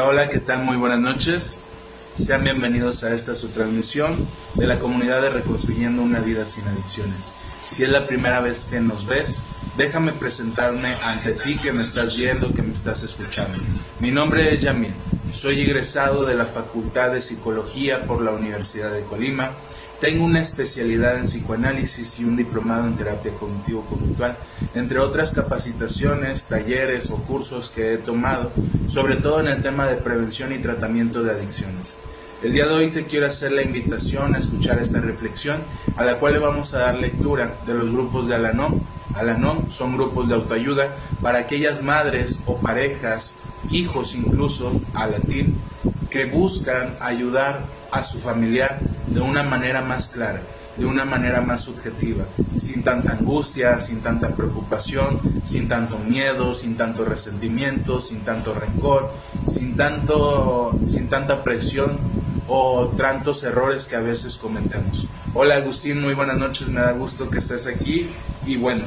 Hola, hola, ¿qué tal? Muy buenas noches. Sean bienvenidos a esta su transmisión de la comunidad de Reconstruyendo una vida sin adicciones. Si es la primera vez que nos ves, déjame presentarme ante ti que me estás viendo, que me estás escuchando. Mi nombre es Yamil. Soy egresado de la Facultad de Psicología por la Universidad de Colima tengo una especialidad en psicoanálisis y un diplomado en terapia cognitivo-conductual, entre otras capacitaciones, talleres o cursos que he tomado, sobre todo en el tema de prevención y tratamiento de adicciones. El día de hoy te quiero hacer la invitación a escuchar esta reflexión, a la cual le vamos a dar lectura de los grupos de Alanon. Alanon son grupos de autoayuda para aquellas madres o parejas, hijos incluso, a latín, que buscan ayudar a su familiar de una manera más clara, de una manera más subjetiva, sin tanta angustia, sin tanta preocupación, sin tanto miedo, sin tanto resentimiento, sin tanto rencor, sin, tanto, sin tanta presión o tantos errores que a veces cometemos. Hola Agustín, muy buenas noches, me da gusto que estés aquí y bueno,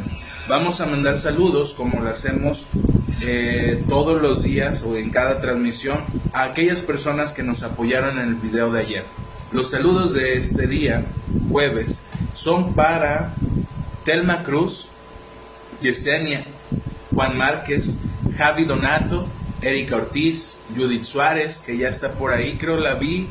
vamos a mandar saludos como lo hacemos eh, todos los días o en cada transmisión a aquellas personas que nos apoyaron en el video de ayer. Los saludos de este día, jueves, son para Telma Cruz, Yesenia, Juan Márquez, Javi Donato, Erika Ortiz, Judith Suárez, que ya está por ahí, creo la vi,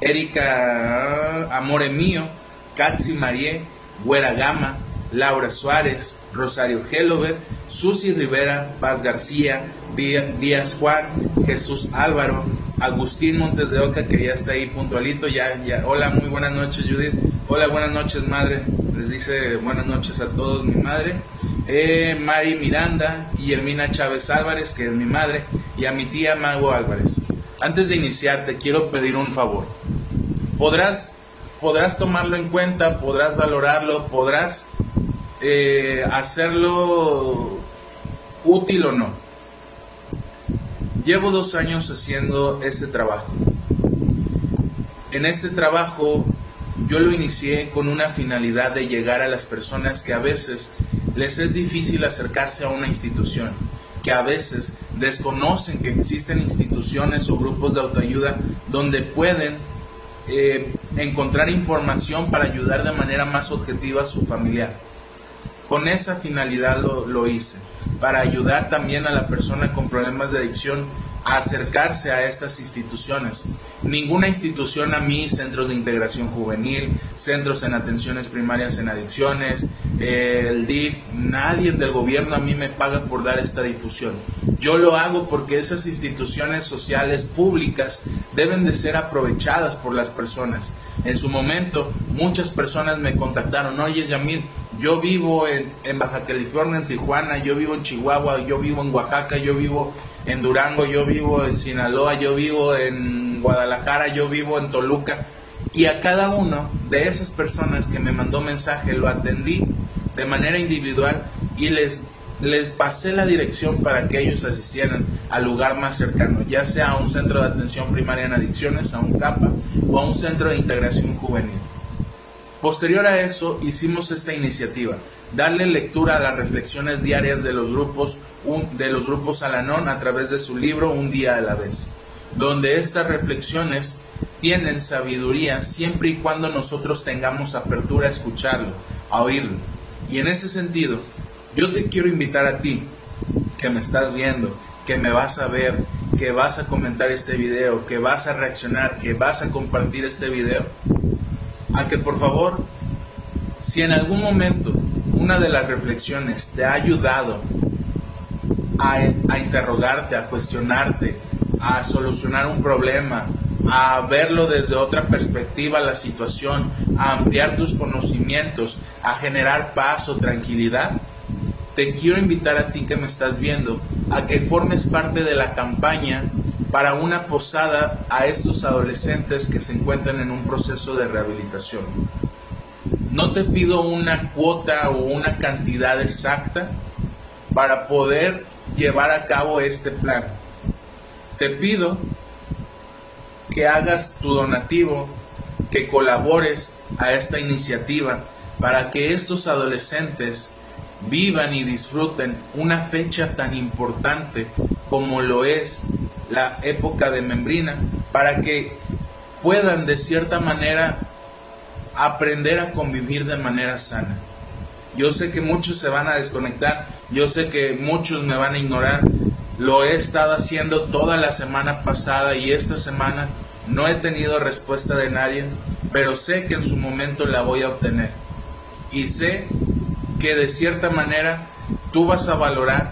Erika Amore Mío, Katsi Marie, Güera Gama, Laura Suárez, Rosario Gelover, Susi Rivera, Paz García, Díaz Juan, Jesús Álvaro, Agustín Montes de Oca, que ya está ahí puntualito, ya, hola, muy buenas noches Judith, hola, buenas noches madre, les dice buenas noches a todos mi madre, eh, Mari Miranda, Guillermina Chávez Álvarez, que es mi madre, y a mi tía Mago Álvarez. Antes de iniciar, te quiero pedir un favor. Podrás, podrás tomarlo en cuenta, podrás valorarlo, podrás eh, hacerlo útil o no Llevo dos años haciendo este trabajo. En este trabajo yo lo inicié con una finalidad de llegar a las personas que a veces les es difícil acercarse a una institución, que a veces desconocen que existen instituciones o grupos de autoayuda donde pueden eh, encontrar información para ayudar de manera más objetiva a su familiar. Con esa finalidad lo, lo hice para ayudar también a la persona con problemas de adicción a acercarse a estas instituciones. Ninguna institución a mí, centros de integración juvenil, centros en atenciones primarias en adicciones, el DIF, nadie del gobierno a mí me paga por dar esta difusión. Yo lo hago porque esas instituciones sociales públicas deben de ser aprovechadas por las personas. En su momento, muchas personas me contactaron, oye Yamil, yo vivo en, en, Baja California, en Tijuana, yo vivo en Chihuahua, yo vivo en Oaxaca, yo vivo en Durango, yo vivo en Sinaloa, yo vivo en Guadalajara, yo vivo en Toluca. Y a cada uno de esas personas que me mandó mensaje lo atendí de manera individual y les, les pasé la dirección para que ellos asistieran al lugar más cercano, ya sea a un centro de atención primaria en adicciones, a un CAPA o a un centro de integración juvenil. Posterior a eso, hicimos esta iniciativa, darle lectura a las reflexiones diarias de los grupos, de los grupos Alanón a través de su libro Un día a la vez, donde estas reflexiones tienen sabiduría siempre y cuando nosotros tengamos apertura a escucharlo, a oírlo. Y en ese sentido, yo te quiero invitar a ti, que me estás viendo, que me vas a ver, que vas a comentar este video, que vas a reaccionar, que vas a compartir este video, a que por favor, si en algún momento una de las reflexiones te ha ayudado a, a, interrogarte, a cuestionarte, a solucionar un problema, a verlo desde otra perspectiva la situación, a ampliar tus conocimientos, a generar paz o tranquilidad, te quiero invitar a ti que me estás viendo a que formes parte de la campaña para una posada a estos adolescentes que se encuentran en un proceso de rehabilitación. No te pido una cuota o una cantidad exacta para poder llevar a cabo este plan. Te pido que hagas tu donativo, que colabores a esta iniciativa para que estos adolescentes vivan y disfruten una fecha tan importante como lo es la época de membrina, para que puedan de cierta manera aprender a convivir de manera sana. Yo sé que muchos se van a desconectar, yo sé que muchos me van a ignorar. Lo he estado haciendo toda la semana pasada y esta semana no he tenido respuesta de nadie, pero sé que en su momento la voy a obtener. Y sé que de cierta manera tú vas a valorar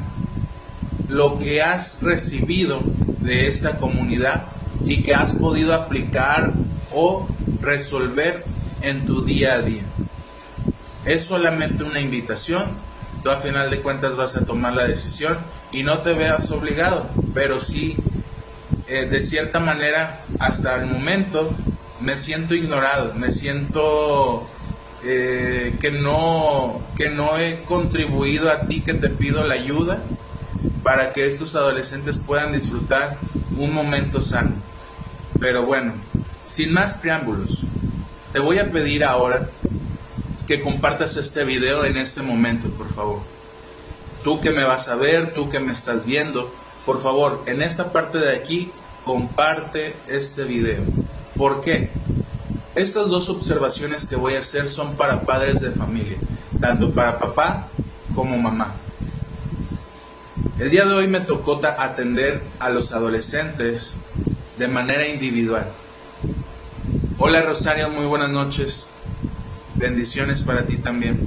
lo que has recibido de esta comunidad y que has podido aplicar o resolver en tu día a día. Es solamente una invitación, tú a final de cuentas vas a tomar la decisión y no te veas obligado, pero sí, eh, de cierta manera, hasta el momento me siento ignorado, me siento eh, que, no, que no he contribuido a ti que te pido la ayuda para que estos adolescentes puedan disfrutar un momento sano. Pero bueno, sin más preámbulos, te voy a pedir ahora que compartas este video en este momento, por favor. Tú que me vas a ver, tú que me estás viendo, por favor, en esta parte de aquí, comparte este video. ¿Por qué? Estas dos observaciones que voy a hacer son para padres de familia, tanto para papá como mamá. El día de hoy me tocó atender a los adolescentes de manera individual. Hola Rosario, muy buenas noches. Bendiciones para ti también.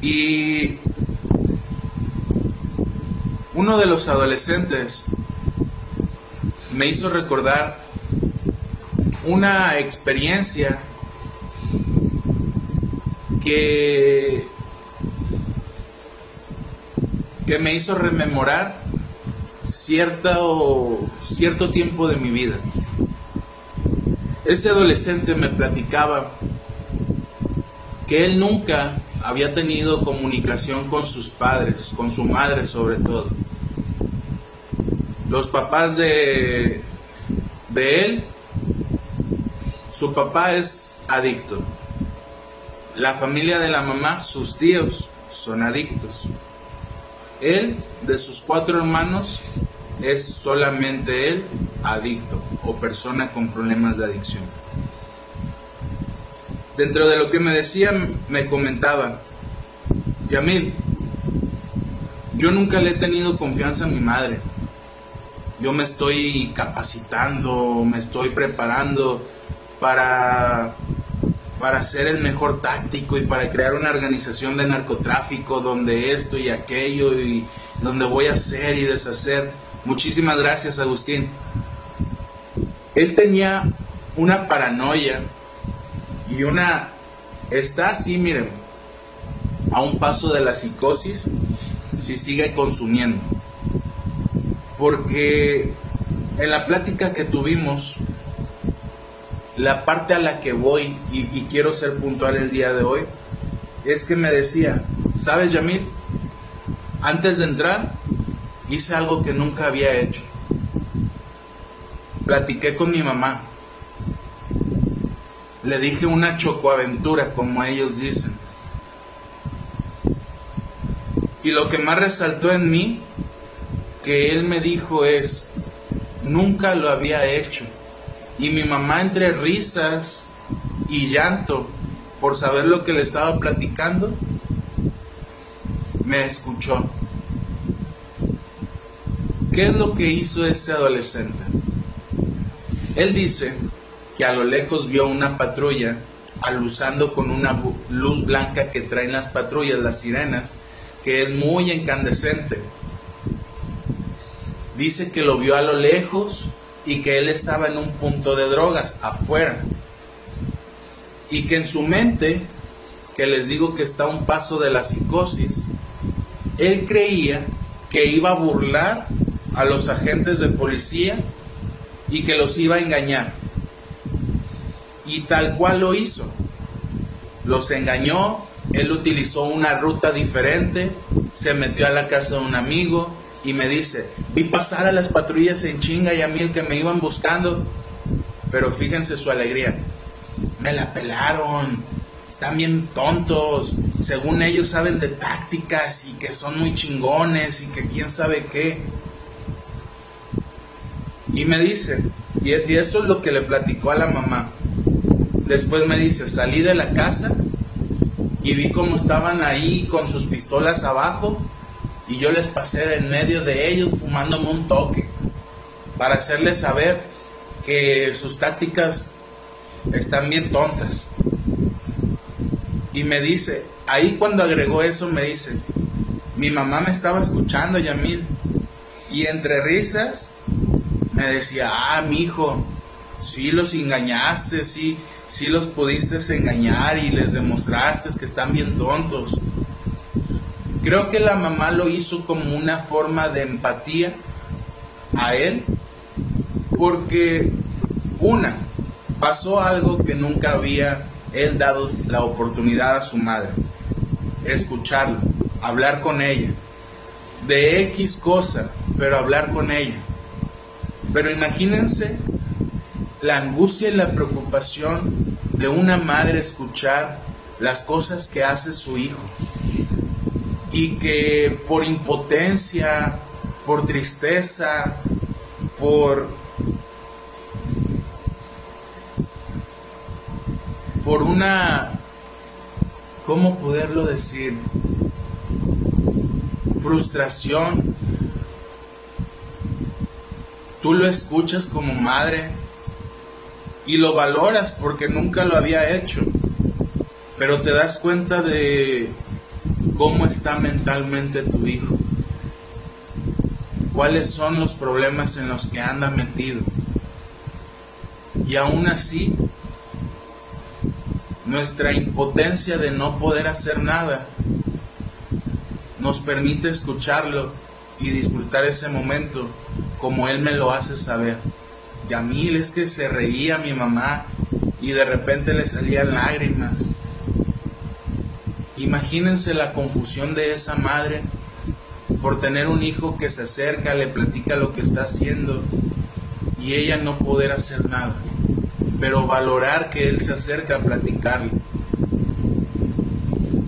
Y uno de los adolescentes me hizo recordar una experiencia que, que me hizo rememorar cierto, cierto tiempo de mi vida. Ese adolescente me platicaba que él nunca había tenido comunicación con sus padres, con su madre sobre todo. Los papás de, él, su papá es adicto. La familia de la mamá, sus tíos, son adictos. Él, de sus cuatro hermanos, es solamente él adicto o persona con problemas de adicción. Dentro de lo que me decía, me comentaba, Yamil, yo nunca le he tenido confianza a mi madre. Yo me estoy capacitando, me estoy preparando para, para ser el mejor táctico y para crear una organización de narcotráfico donde esto y aquello y donde voy a hacer y deshacer. Muchísimas gracias, Agustín. Él tenía una paranoia y una... Está así, miren, a un paso de la psicosis si sigue consumiendo. Porque en la plática que tuvimos, la parte a la que voy y, y, quiero ser puntual el día de hoy, es que me decía, ¿sabes, Yamil? Antes de entrar, hice algo que nunca había hecho. Platiqué con mi mamá le dije una chocoaventura, como ellos dicen. Y lo que más resaltó en mí, que él me dijo es, nunca lo había hecho. Y mi mamá entre risas y llanto por saber lo que le estaba platicando, me escuchó. ¿Qué es lo que hizo este adolescente? Él dice que a lo lejos vio una patrulla alusando con una luz blanca que traen las patrullas, las sirenas, que es muy incandescente. Dice que lo vio a lo lejos y que él estaba en un punto de drogas afuera. Y que en su mente, que les digo que está a un paso de la psicosis, él creía que iba a burlar a los agentes de policía y que los iba a engañar y tal cual lo hizo. Los engañó, él utilizó una ruta diferente, se metió a la casa de un amigo y me dice, vi pasar a las patrullas en chinga y a mí el que me iban buscando, pero fíjense su alegría, me la pelaron, están bien tontos, según ellos saben de tácticas y que son muy chingones y que quién sabe qué. Y me dice, y eso es lo que le platicó a la mamá. Después me dice, salí de la casa y vi cómo estaban ahí con sus pistolas abajo y yo les pasé en medio de ellos fumándome un toque para hacerles saber que sus tácticas están bien tontas. Y me dice, ahí cuando agregó eso me dice, mi mamá me estaba escuchando, Yamil, y entre risas me decía, ah, mi hijo, sí los engañaste, sí, sí los pudiste engañar y les demostraste que están bien tontos. Creo que la mamá lo hizo como una forma de empatía a él, porque una, pasó algo que nunca había él dado la oportunidad a su madre, escucharlo, hablar con ella, de X cosa, pero hablar con ella. Pero imagínense la angustia y la preocupación de una madre escuchar las cosas que hace su hijo y que por impotencia, por tristeza, por por una ¿cómo poderlo decir? frustración. Tú lo escuchas como madre y lo valoras porque nunca lo había hecho, pero te das cuenta de cómo está mentalmente tu hijo, cuáles son los problemas en los que anda metido. Y aún así, nuestra impotencia de no poder hacer nada nos permite escucharlo y disfrutar ese momento como él me lo hace saber. Yamil es que se reía mi mamá y de repente le salían lágrimas. Imagínense la confusión de esa madre por tener un hijo que se acerca, le platica lo que está haciendo y ella no poder hacer nada, pero valorar que él se acerca a platicarle.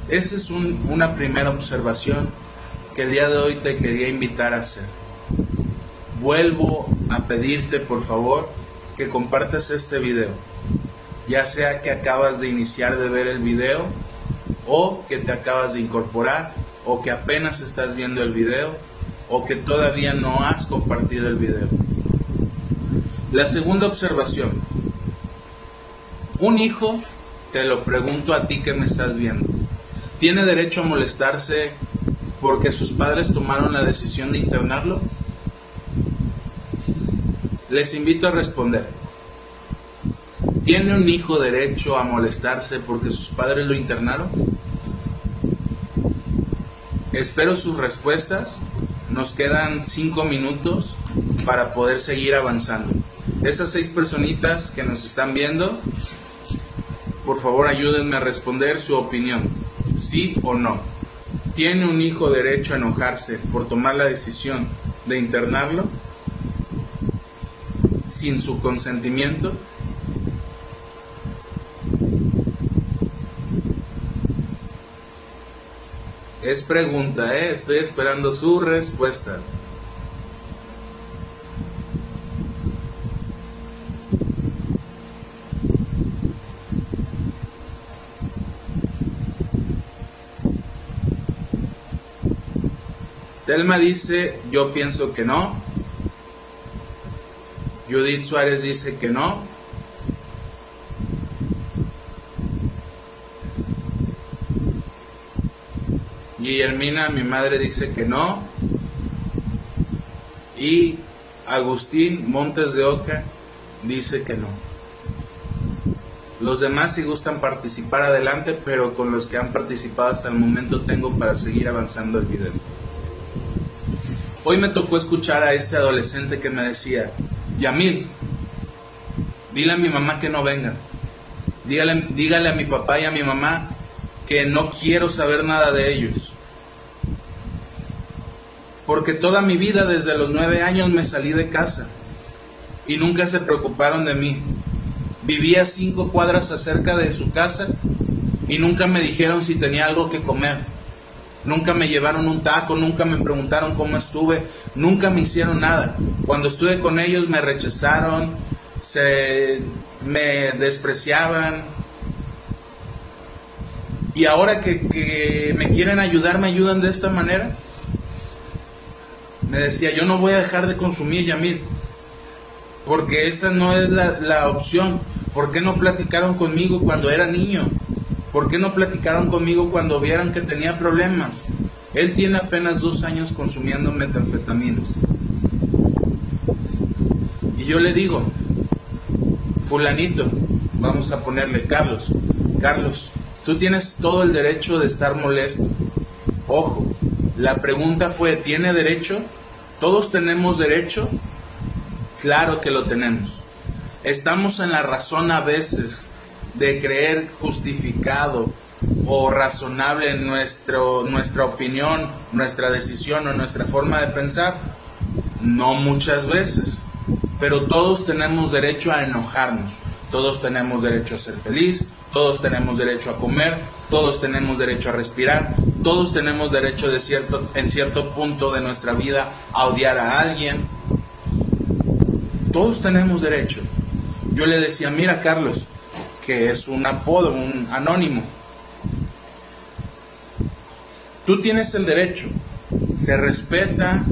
Esa es una primera observación que el día de hoy te quería invitar a hacer. Vuelvo a pedirte por favor que compartas este video, ya sea que acabas de iniciar de ver el video o que te acabas de incorporar o que apenas estás viendo el video o que todavía no has compartido el video. La segunda observación. Un hijo, te lo pregunto a ti que me estás viendo, ¿tiene derecho a molestarse porque sus padres tomaron la decisión de internarlo? Les invito a responder. ¿Tiene un hijo derecho a molestarse porque sus padres lo internaron? Espero sus respuestas. Nos quedan cinco minutos para poder seguir avanzando. Esas seis personitas que nos están viendo, por favor ayúdenme a responder su opinión sí o no. ¿Tiene un hijo derecho a enojarse por tomar la decisión de internarlo sin su consentimiento? Es pregunta, ¿eh? estoy esperando su respuesta. Telma dice, yo pienso que no. Judith Suárez dice que no. Guillermina, mi madre, dice que no. Y Agustín Montes de Oca dice que no. Los demás si gustan participar adelante, pero con los que han participado hasta el momento tengo para seguir avanzando el video. Hoy me tocó escuchar a este adolescente que me decía, Yamil, dile a mi mamá que no venga. Dígale, dígale a mi papá y a mi mamá que no quiero saber nada de ellos. Porque toda mi vida, desde los nueve años, me salí de casa y nunca se preocuparon de mí. Vivía cinco cuadras acerca de su casa y nunca me dijeron si tenía algo que comer. Nunca me llevaron un taco, nunca me preguntaron cómo estuve, nunca me hicieron nada. Cuando estuve con ellos me rechazaron, se me despreciaban. Y ahora que, me quieren ayudar, me ayudan de esta manera. Me decía, yo no voy a dejar de consumir Yamil, porque esa no es la, la opción. ¿Por qué no platicaron conmigo cuando era niño? ¿Por qué no platicaron conmigo cuando vieran que tenía problemas? Él tiene apenas dos años consumiendo metanfetaminas. Y yo le digo, fulanito, vamos a ponerle Carlos, Carlos, tú tienes todo el derecho de estar molesto. Ojo, la pregunta fue, ¿tiene derecho? ¿Todos tenemos derecho? Claro que lo tenemos. Estamos en la razón a veces de creer justificado o razonable nuestro, nuestra opinión, nuestra decisión o nuestra forma de pensar? No muchas veces, pero todos tenemos derecho a enojarnos, todos tenemos derecho a ser feliz, todos tenemos derecho a comer, todos tenemos derecho a respirar, todos tenemos derecho de cierto, en cierto punto de nuestra vida a odiar a alguien. Todos tenemos derecho. Yo le decía, mira Carlos, que es un apodo, un anónimo. Tú tienes el derecho, se respeta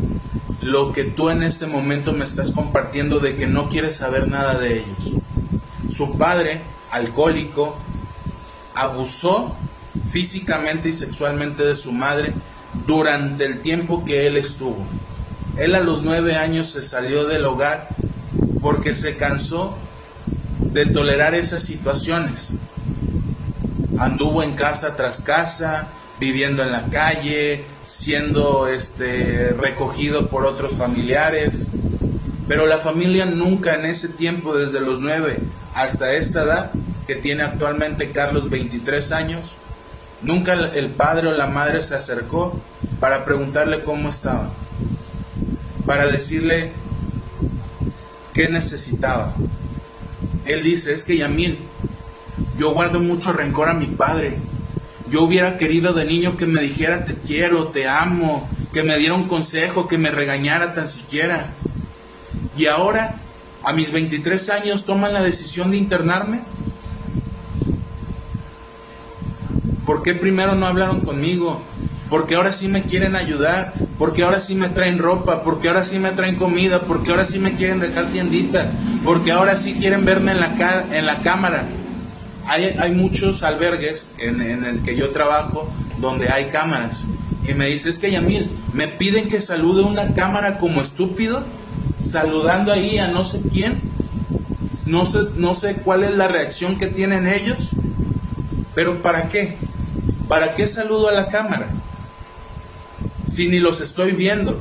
lo que tú en este momento me estás compartiendo de que no quieres saber nada de ellos. Su padre, alcohólico, abusó físicamente y sexualmente de su madre durante el tiempo que él estuvo. Él a los nueve años se salió del hogar porque se cansó de tolerar esas situaciones. Anduvo en casa tras casa, viviendo en la calle, siendo este, recogido por otros familiares. Pero la familia nunca en ese tiempo, desde los 9 hasta esta edad, que tiene actualmente Carlos 23 años, nunca el padre o la madre se acercó para preguntarle cómo estaba, para decirle qué necesitaba. Él dice, es que Yamil, yo guardo mucho rencor a mi padre. Yo hubiera querido de niño que me dijera te quiero, te amo, que me diera un consejo, que me regañara tan siquiera. Y ahora, a mis 23 años, toman la decisión de internarme. ¿Por qué primero no hablaron conmigo? porque ahora sí me quieren ayudar, porque ahora sí me traen ropa, porque ahora sí me traen comida, porque ahora sí me quieren dejar tiendita, porque ahora sí quieren verme en la, en la cámara. Hay, hay muchos albergues en, en, el que yo trabajo donde hay cámaras. Y me dice, es que Yamil, me piden que salude una cámara como estúpido, saludando ahí a no sé quién. No sé, no sé cuál es la reacción que tienen ellos, pero ¿para qué? ¿Para qué saludo a la cámara? Si ni los estoy viendo?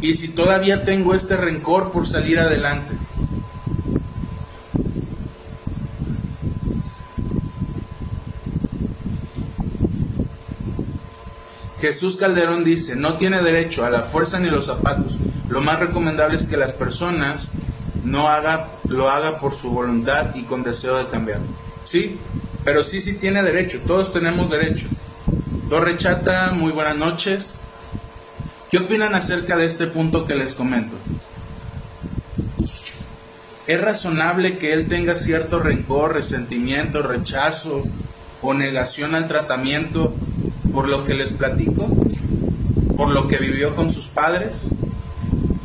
Y si todavía tengo este rencor por salir adelante. Jesús Calderón dice, no tiene derecho a la fuerza ni los zapatos. Lo más recomendable es que las personas no haga, lo haga por su voluntad y con deseo de cambiar. Sí, pero sí, sí tiene derecho. Todos tenemos derecho. Torre Chata, muy buenas noches. ¿Qué opinan acerca de este punto que les comento? ¿Es razonable que él tenga cierto rencor, resentimiento, rechazo o negación al tratamiento por lo que les platico? ¿Por lo que vivió con sus padres?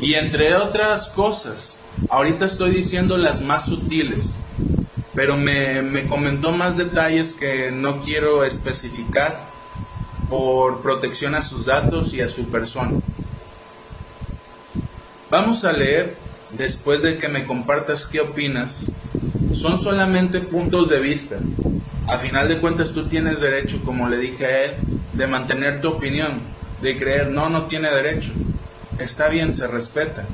Y entre otras cosas, ahorita estoy diciendo las más sutiles, pero me, me comentó más detalles que no quiero especificar por protección a sus datos y a su persona. Vamos a leer, después de que me compartas qué opinas, son solamente puntos de vista. A final de cuentas tú tienes derecho, como le dije a él, de mantener tu opinión, de creer, no, no tiene derecho. Está bien, se respeta.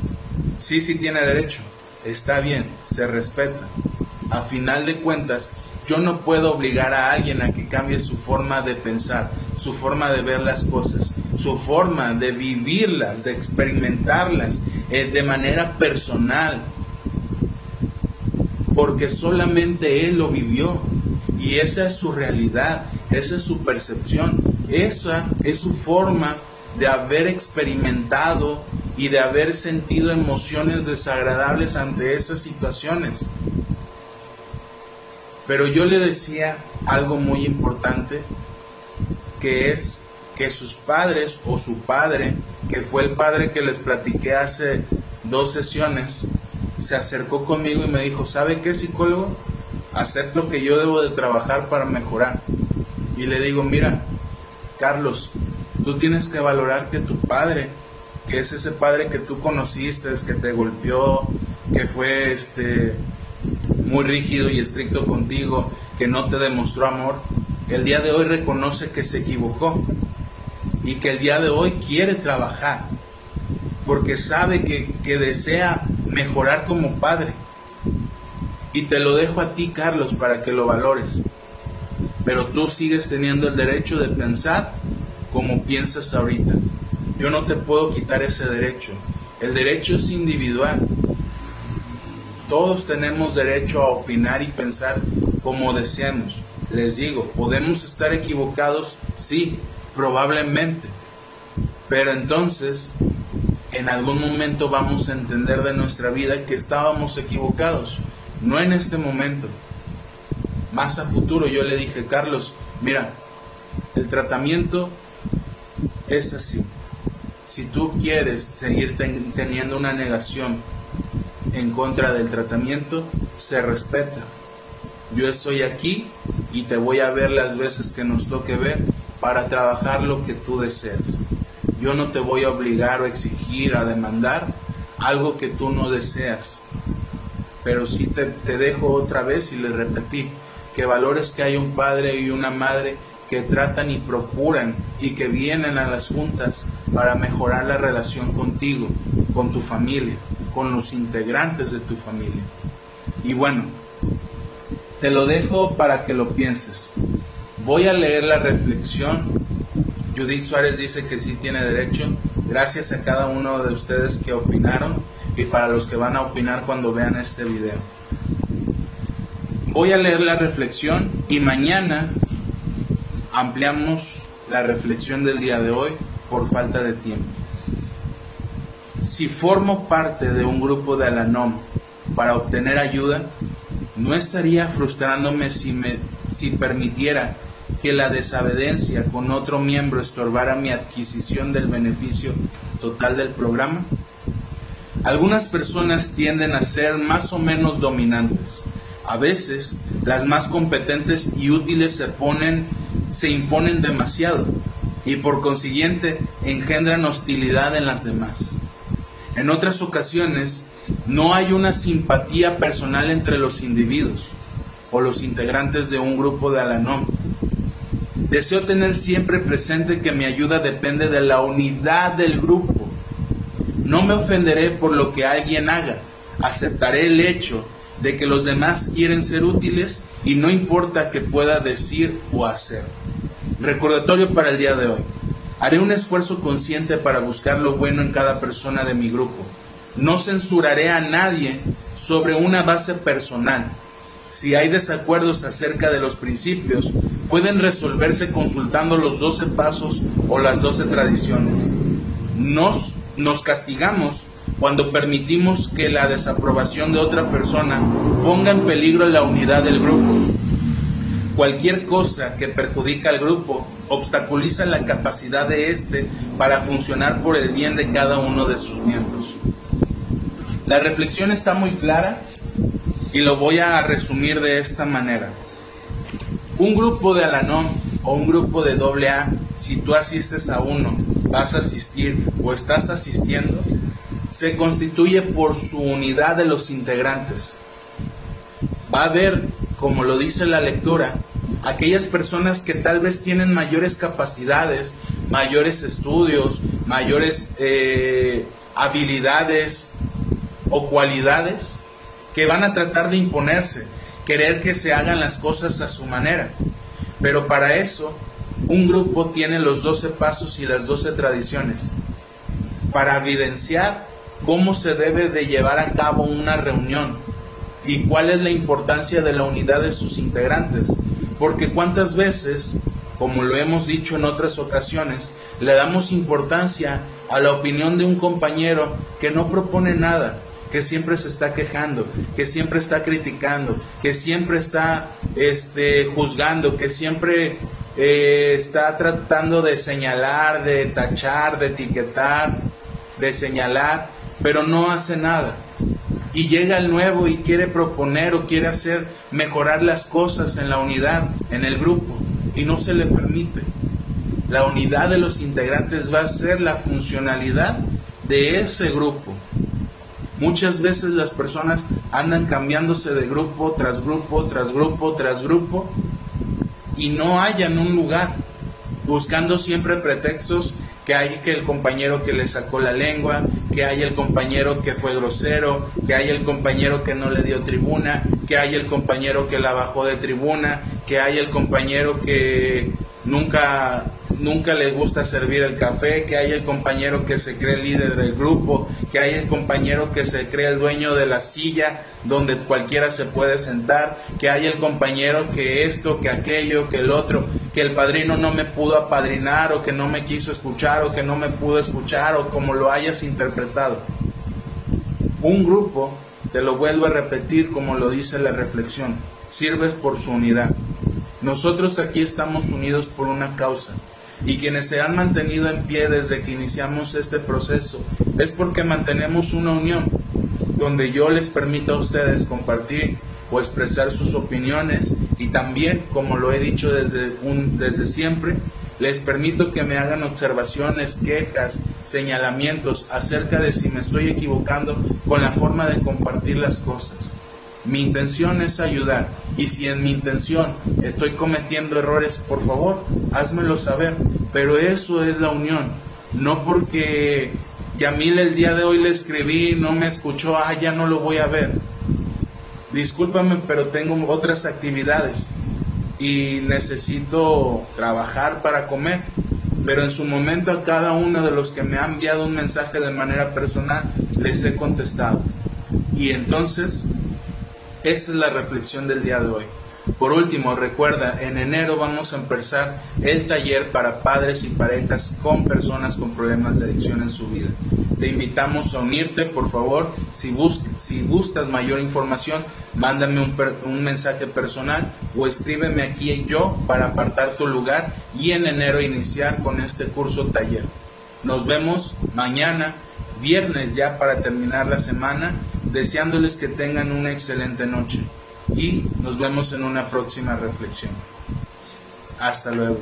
Sí, sí tiene derecho. Está bien, se respeta. A final de cuentas, yo no puedo obligar a alguien a que cambie su forma de pensar, su forma de ver las cosas, su forma de vivirlas, de experimentarlas eh, de manera personal. Porque solamente Él lo vivió. Y esa es su realidad, esa es su percepción. esa es su forma de haber experimentado y de haber sentido emociones desagradables ante esas situaciones. Pero yo le decía algo muy importante, que es que sus padres o su padre, que fue el padre que les platiqué hace dos sesiones, se acercó conmigo y me dijo, ¿sabe qué psicólogo? Acepto que yo debo de trabajar para mejorar. Y le digo, mira, Carlos, tú tienes que valorar que tu padre, que es ese padre que tú conociste, que te golpeó, que fue este muy rígido y estricto contigo, que no te demostró amor, el día de hoy reconoce que se equivocó y que el día de hoy quiere trabajar porque sabe que, que desea mejorar como padre. Y te lo dejo a ti, Carlos, para que lo valores. Pero tú sigues teniendo el derecho de pensar como piensas ahorita. Yo no te puedo quitar ese derecho. El derecho es individual. Todos tenemos derecho a opinar y pensar como deseamos. Les digo, podemos estar equivocados, sí, probablemente. Pero entonces, en algún momento vamos a entender de nuestra vida que estábamos equivocados. No en este momento. Más a futuro yo le dije, Carlos, mira, el tratamiento es así. Si tú quieres seguir teniendo una negación en contra del tratamiento, se respeta. Yo estoy aquí y te voy a ver las veces que nos toque ver para trabajar lo que tú deseas. Yo no te voy a obligar o exigir a demandar algo que tú no deseas. Pero sí te, te dejo otra vez y le repetí que valores que hay un padre y una madre que tratan y procuran y que vienen a las juntas para mejorar la relación contigo, con tu familia, con los integrantes de tu familia. Y bueno, te lo dejo para que lo pienses. Voy a leer la reflexión. Judith Suárez dice que sí tiene derecho. Gracias a cada uno de ustedes que opinaron y para los que van a opinar cuando vean este video. Voy a leer la reflexión y mañana ampliamos la reflexión del día de hoy por falta de tiempo. Si formo parte de un grupo de Alanom para obtener ayuda, no estaría frustrándome si, me, si permitiera que la desavedencia con otro miembro estorbara mi adquisición del beneficio total del programa. Algunas personas tienden a ser más o menos dominantes. A veces, las más competentes y útiles se ponen se imponen demasiado y por consiguiente engendran hostilidad en las demás. En otras ocasiones, no hay una simpatía personal entre los individuos o los integrantes de un grupo de Alanom. Deseo tener siempre presente que mi ayuda depende de la unidad del grupo. No me ofenderé por lo que alguien haga. Aceptaré el hecho de que los demás quieren ser útiles y no importa qué pueda decir o hacer. Recordatorio para el día de hoy. Haré un esfuerzo consciente para buscar lo bueno en cada persona de mi grupo. No censuraré a nadie sobre una base personal. Si hay desacuerdos acerca de los principios, pueden resolverse consultando los doce pasos o las doce tradiciones. Nos, nos castigamos cuando permitimos que la desaprobación de otra persona ponga en peligro la unidad del grupo. Cualquier cosa que perjudica al grupo obstaculiza la capacidad de éste para funcionar por el bien de cada uno de sus miembros. La reflexión está muy clara y lo voy a resumir de esta manera. Un grupo de Alanon o un grupo de AA, si tú asistes a uno, vas a asistir o estás asistiendo, se constituye por su unidad de los integrantes. Va a haber, como lo dice la lectura, aquellas personas que tal vez tienen mayores capacidades, mayores estudios, mayores eh, habilidades o cualidades que van a tratar de imponerse, querer que se hagan las cosas a su manera. Pero para eso, un grupo tiene los doce pasos y las doce tradiciones para evidenciar cómo se debe de llevar a cabo una reunión y cuál es la importancia de la unidad de sus integrantes. Porque cuántas veces como lo hemos dicho en otras ocasiones, le damos importancia a la opinión de un compañero que no propone nada, que siempre se está quejando, que siempre está criticando, que siempre está este, juzgando, que siempre eh, está tratando de señalar, de tachar, de etiquetar, de señalar, pero no hace nada. Y llega el nuevo y quiere proponer o quiere hacer mejorar las cosas en la unidad, en el grupo, y no se le permite. La unidad de los integrantes va a ser la funcionalidad de ese grupo. Muchas veces las personas andan cambiándose de grupo tras grupo, tras grupo, tras grupo, y no hallan un lugar, buscando siempre pretextos que hay que el compañero que le sacó la lengua, que hay el compañero que fue grosero, que hay el compañero que no le dio tribuna, que hay el compañero que la bajó de tribuna, que hay el compañero que nunca nunca le gusta servir el café, que hay el compañero que se cree líder del grupo, que hay el compañero que se cree el dueño de la silla donde cualquiera se puede sentar, que hay el compañero que esto, que aquello, que el otro, que el padrino no me pudo apadrinar o que no me quiso escuchar o que no me pudo escuchar o como lo hayas interpretado. Un grupo, te lo vuelvo a repetir como lo dice la reflexión, sirves por su unidad. Nosotros aquí estamos unidos por una causa, y quienes se han mantenido en pie desde que iniciamos este proceso es porque mantenemos una unión donde yo les permito a ustedes compartir o expresar sus opiniones y también, como lo he dicho desde, un, desde siempre, les permito que me hagan observaciones, quejas, señalamientos acerca de si me estoy equivocando con la forma de compartir las cosas. Mi intención es ayudar y si en mi intención estoy cometiendo errores, por favor, házmelo saber. Pero eso es la unión, no porque Yamil el día de hoy le escribí, no me escuchó, ah, ya no lo voy a ver. Discúlpame, pero tengo otras actividades y necesito trabajar para comer. Pero en su momento a cada uno de los que me ha enviado un mensaje de manera personal les he contestado. Y entonces esa es la reflexión del día de hoy. Por último, recuerda, en enero vamos a empezar el taller para padres y parejas con personas con problemas de adicción en su vida. Te invitamos a unirte, por favor. Si, si gustas mayor información, mándame un, un mensaje personal o escríbeme aquí yo para apartar tu lugar y en enero iniciar con este curso taller. Nos vemos mañana, viernes ya para terminar la semana deseándoles que tengan una excelente noche y nos vemos en una próxima reflexión. Hasta luego.